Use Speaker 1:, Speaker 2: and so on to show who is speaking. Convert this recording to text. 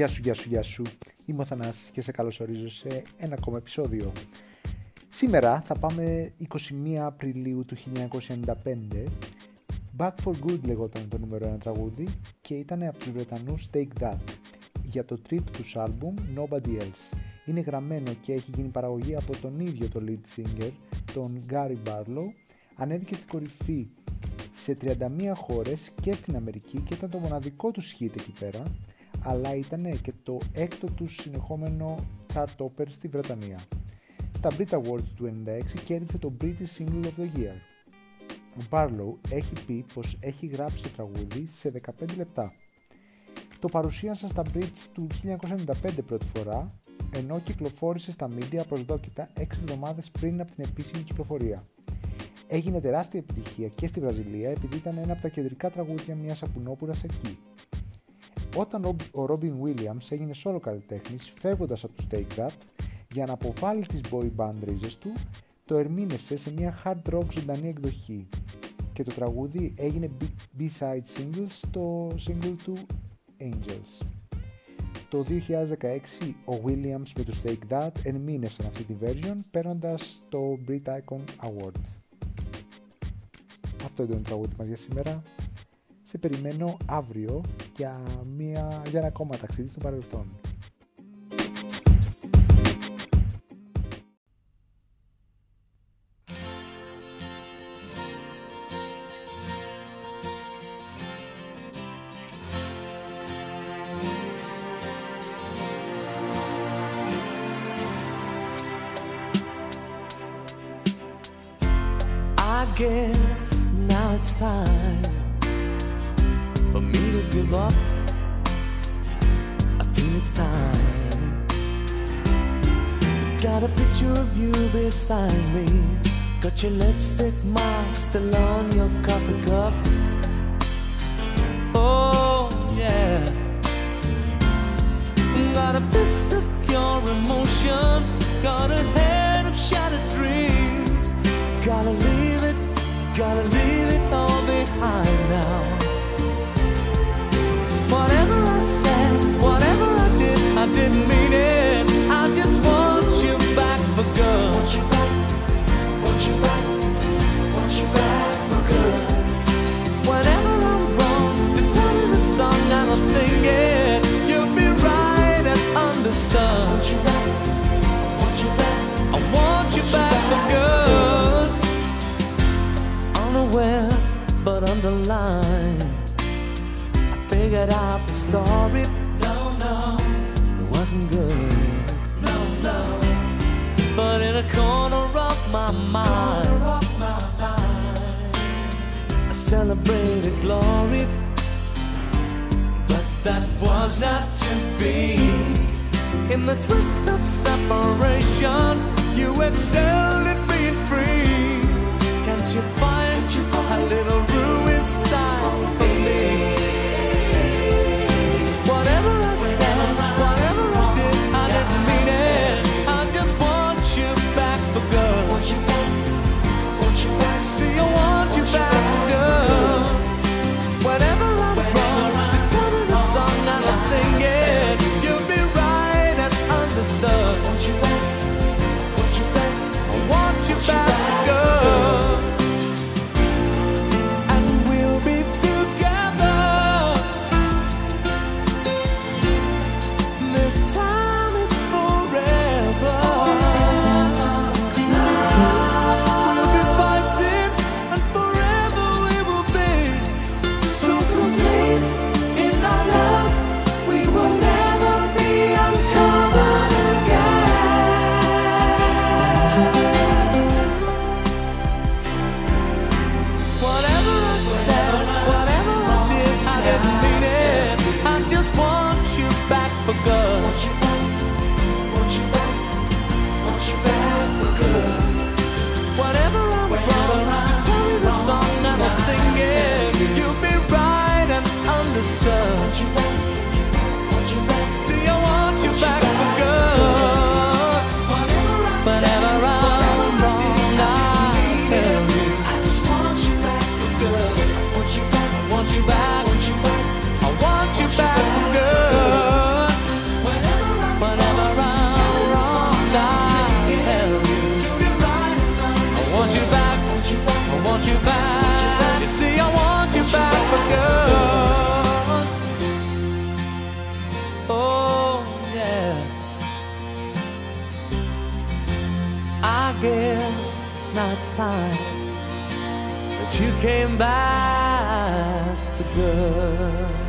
Speaker 1: Γεια σου, γεια σου, γεια σου. Είμαι ο Θανάσης και σε καλωσορίζω σε ένα ακόμα επεισόδιο. Σήμερα θα πάμε 21 Απριλίου του 1995. Back for Good λεγόταν το νούμερο 1 τραγούδι και ήταν από τους Βρετανούς Take That για το τρίτο τους άλμπουμ Nobody Else. Είναι γραμμένο και έχει γίνει παραγωγή από τον ίδιο το lead singer, τον Gary Barlow. Ανέβηκε στην κορυφή σε 31 χώρες και στην Αμερική και ήταν το μοναδικό τους hit εκεί πέρα αλλά ήταν και το έκτο τους συνεχόμενο chart topper στη Βρετανία. Στα Brit Awards του 1996 κέρδισε το British Single of the Year. Ο Barlow έχει πει πως έχει γράψει το τραγούδι σε 15 λεπτά. Το παρουσίασα στα Brits του 1995 πρώτη φορά, ενώ κυκλοφόρησε στα media προσδόκητα 6 εβδομάδες πριν από την επίσημη κυκλοφορία. Έγινε τεράστια επιτυχία και στη Βραζιλία επειδή ήταν ένα από τα κεντρικά τραγούδια μιας σαπουνόπουρας εκεί. Όταν ο Robin Williams έγινε solo καλλιτέχνης φεύγοντας από τους Take That για να αποβάλει τις boy band ρίζες του, το ερμήνευσε σε μια hard rock ζωντανή εκδοχή και το τραγούδι έγινε B-side single στο single του Angels. Το 2016 ο Williams με τους Take That ερμήνευσαν αυτή τη version παίρνοντας το Brit Icon Award. Αυτό ήταν το τραγούδι μας για σήμερα. Σε περιμένω αύριο για, μια, για ένα ακόμα ταξίδι στο παρελθόν.
Speaker 2: I guess now it's time for me give up. I feel it's time. Got a picture of you beside me. Got your lipstick mark still on your coffee cup. Oh, yeah. Got a fist of pure emotion. Got a head of shattered dreams. Gotta leave it, gotta leave it all behind now. Didn't mean it. I just want you back for good. Want you back, want you back, want you back for good. Whenever I'm wrong, just tell me the song and I'll sing it. You'll be right and understood. Want you back, want you back, I want you back for good. Unaware but underlined. I figured out the story. Wasn't good. No, no. But in a corner of my mind, I celebrated glory. But that was not to be. In the twist of separation, you excelled at being free. Can't you find a little room inside singing. It's time that you came back for good.